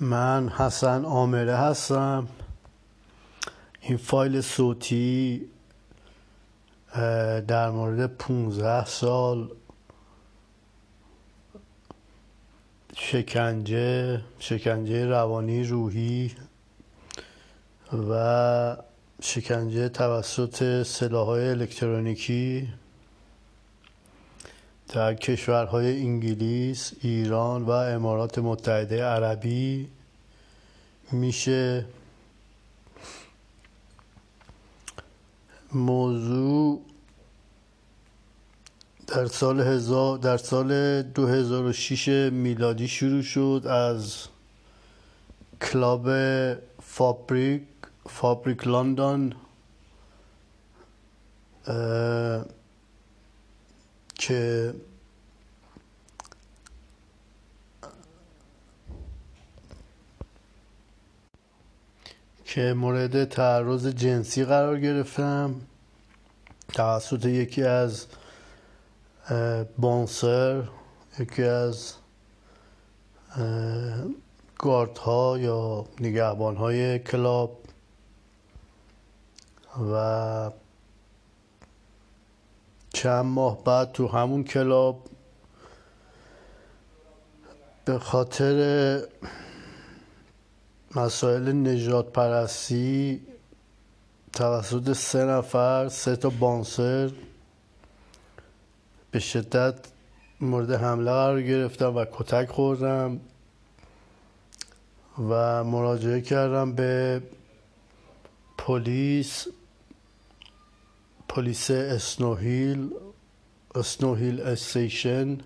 من حسن آمره هستم. این فایل صوتی در مورد 15 سال شکنجه شکنجه روانی روحی و شکنجه توسط سلاحهای الکترونیکی. در کشورهای انگلیس، ایران و امارات متحده عربی میشه موضوع در سال هزار در سال 2006 میلادی شروع شد از کلاب فابریک فابریک لندن که که مورد تعرض جنسی قرار گرفتم توسط یکی از بانسر یکی از گارد ها یا نگهبان های کلاب و چند ماه بعد تو همون کلاب به خاطر مسائل نجات پرستی توسط سه نفر سه تا بانسر به شدت مورد حمله قرار گرفتم و کتک خوردم و مراجعه کردم به پلیس پلیس اسنوهیل اسنوهیل استیشن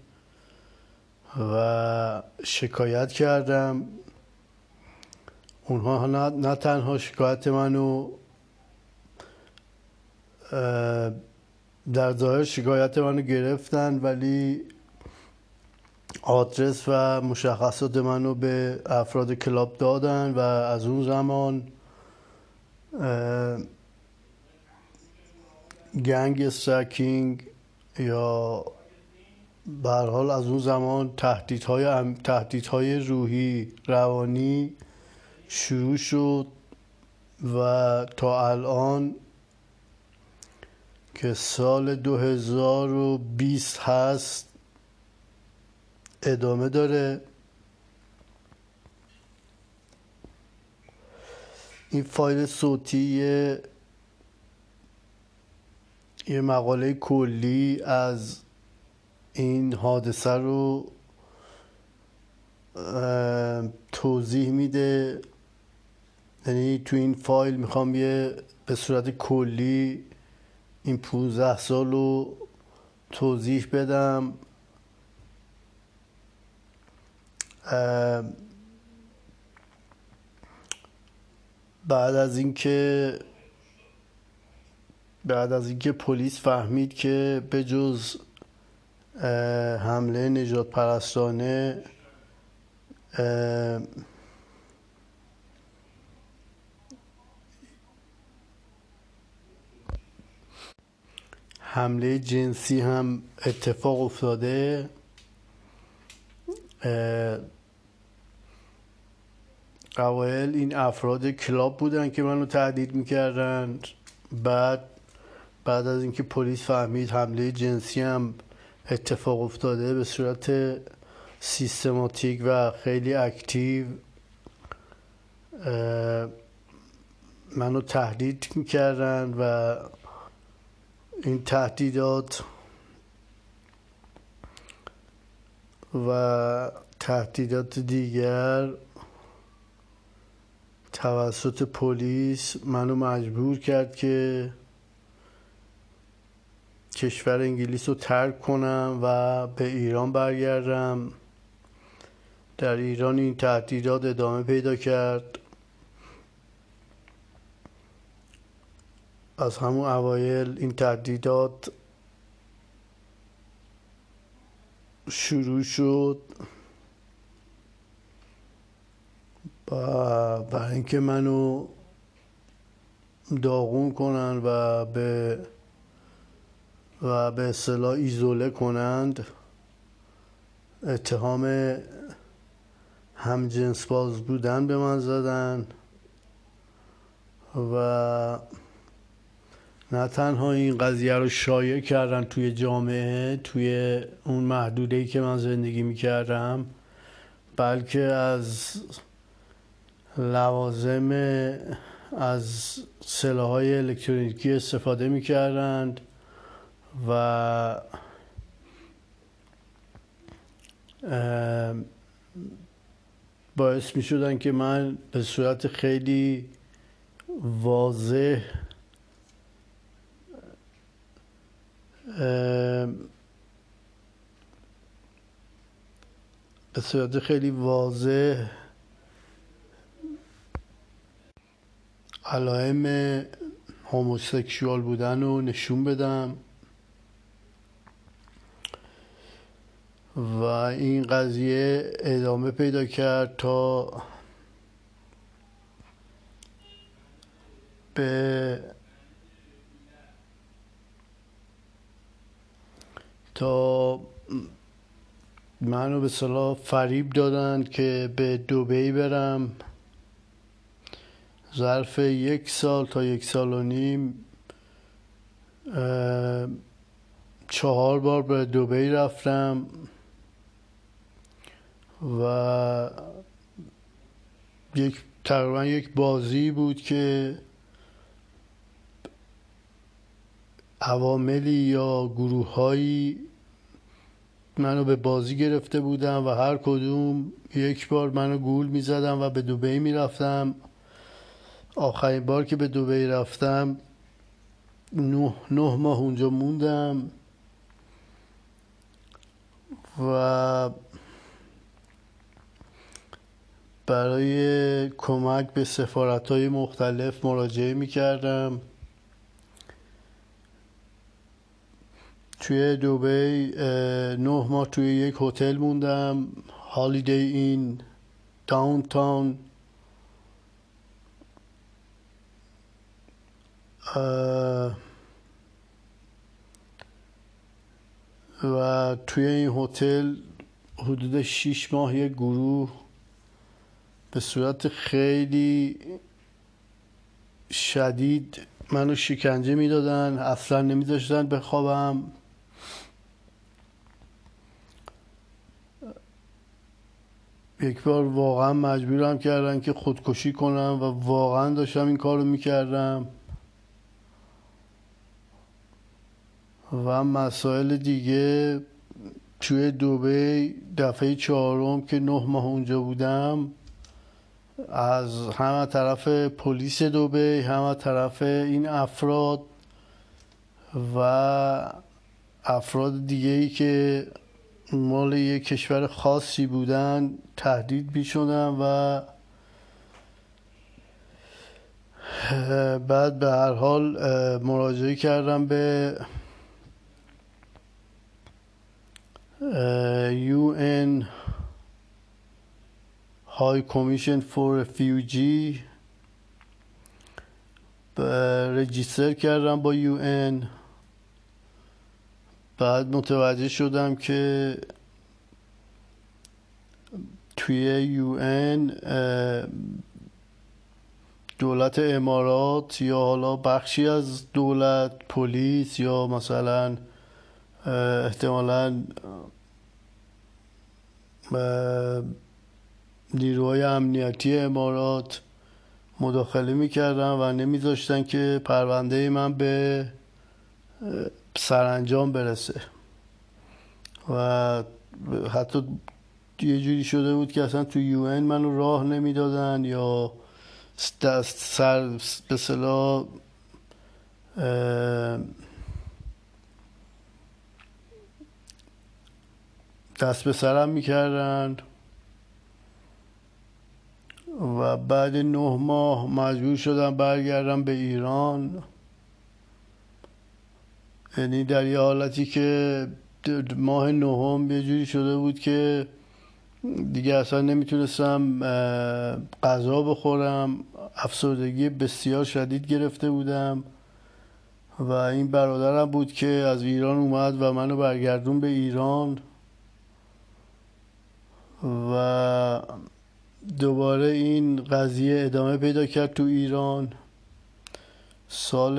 و شکایت کردم. اونها نه تنها شکایت منو در ظاهر شکایت منو گرفتن ولی آدرس و مشخصات منو به افراد کلاب دادن و از اون زمان گنگ استرکینگ یا به حال از اون زمان تهدیدهای تهدیدهای روحی روانی شروع شد و تا الان که سال 2020 هست ادامه داره. این فایل صوتی یه, مقاله کلی از این حادثه رو توضیح میده. یعنی تو این فایل می‌خوام یه به صورت کلی این 15 سال رو توضیح بدم. بعد از اینکه بعد از اینکه پلیس فهمید که به جز حمله نجات پرستانه حمله جنسی هم اتفاق افتاده. اوایل این افراد کلاب بودن که منو تهدید می‌کردن. بعد بعد از اینکه پلیس فهمید حمله جنسی هم اتفاق افتاده به صورت سیستماتیک و خیلی اکتیو منو تهدید می‌کردن و این تهدیدات و تهدیدات دیگر توسط پلیس منو مجبور کرد که کشور انگلیس رو ترک کنم و به ایران برگردم. در ایران این تهدیدات ادامه پیدا کرد. از همون اوایل این تهدیدات شروع شد. برای اینکه منو داغون کنن و به و به اصطلاح ایزوله کنند. اتهام هم جنس باز بودن به من زدن و نه تنها این قضیه رو شایع کردن توی جامعه توی اون محدوده که من زندگی می‌کردم بلکه از لوازم از سلاح های الکترونیکی استفاده می‌کردند. و باعث می شدن که من به صورت خیلی واضح به صورت خیلی واضح علائم هوموسکشوال بودن رو نشون بدم. و این قضیه ادامه پیدا کرد تا به تا منو به صلاح فریب دادن که به دوبی برم. ظرف یک سال تا یک سال و نیم چهار بار به دوبی رفتم. و یک تقریبا یک بازی بود که عواملی یا گروههایی منو به بازی گرفته بودم و هر کدوم یک بار منو گول می زدم و به دوبی می رفتم آخرین بار که به دوبی رفتم نه, نه ماه اونجا موندم. و برای کمک به سفارت های مختلف مراجعه می کردم توی دوبی نه ماه توی یک هتل موندم هالیدی این داون تاون و توی این هتل حدود شیش ماه یک گروه به صورت خیلی شدید منو شکنجه می‌دادن اصلا نمیذاشتن بخوابم. یک بار واقعا مجبورم کردن که خودکشی کنم و واقعا داشتم این کارو می‌کردم. و مسائل دیگه توی دوبه دفعه چهارم که نه ماه اونجا بودم از همه طرف پلیس دوبه همه طرف این افراد و افراد دیگه ای که مال یک کشور خاصی بودن تهدید می و بعد به هر حال مراجعه کردم به UN High Commission for Refugee رجیستر کردم با UN بعد متوجه شدم که توی یو دولت امارات یا حالا بخشی از دولت پلیس یا مثلا احتمالا نیروهای امنیتی امارات مداخله می‌کردن و نمیذاشتن که پرونده من به سرانجام برسه. و حتی یه جوری شده بود که اصلا تو یو این منو راه نمی‌دادن یا دست سر به صلاح دست به سرم می‌کردن. و بعد نه ماه مجبور شدم برگردم به ایران. یعنی در یه حالتی که ماه نهم یه جوری شده بود که دیگه اصلا نمی‌تونستم غذا بخورم. افسردگی بسیار شدید گرفته بودم و این برادرم بود که از ایران اومد و منو برگردون به ایران. و دوباره این قضیه ادامه پیدا کرد تو ایران. سال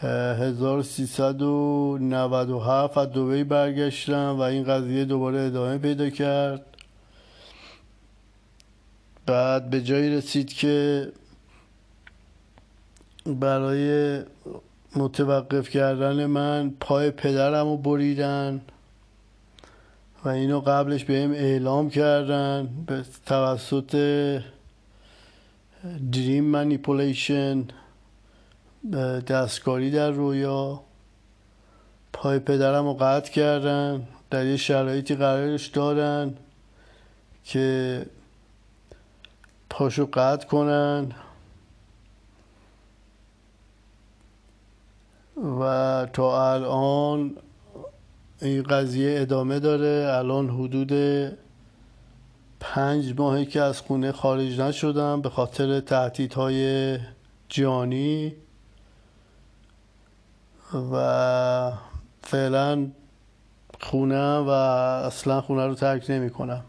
1397 از دوبی برگشتم و این قضیه دوباره ادامه پیدا کرد. بعد به جایی رسید که برای متوقف کردن من پای پدرم رو بریدن. و اینو قبلش بهم اعلام کردن به توسط دریم منیپولیشن دستکاری در رویا. پای پدرم رو قطع کردن در یه شرایطی قرارش دارن که پاشو قطع کنن. و تا الان این قضیه ادامه داره. الان حدود پنج ماهی که از خونه خارج نشدم به خاطر تهدیدهای جانی. و فعلا خونه و اصلا خونه رو ترک نمی کنم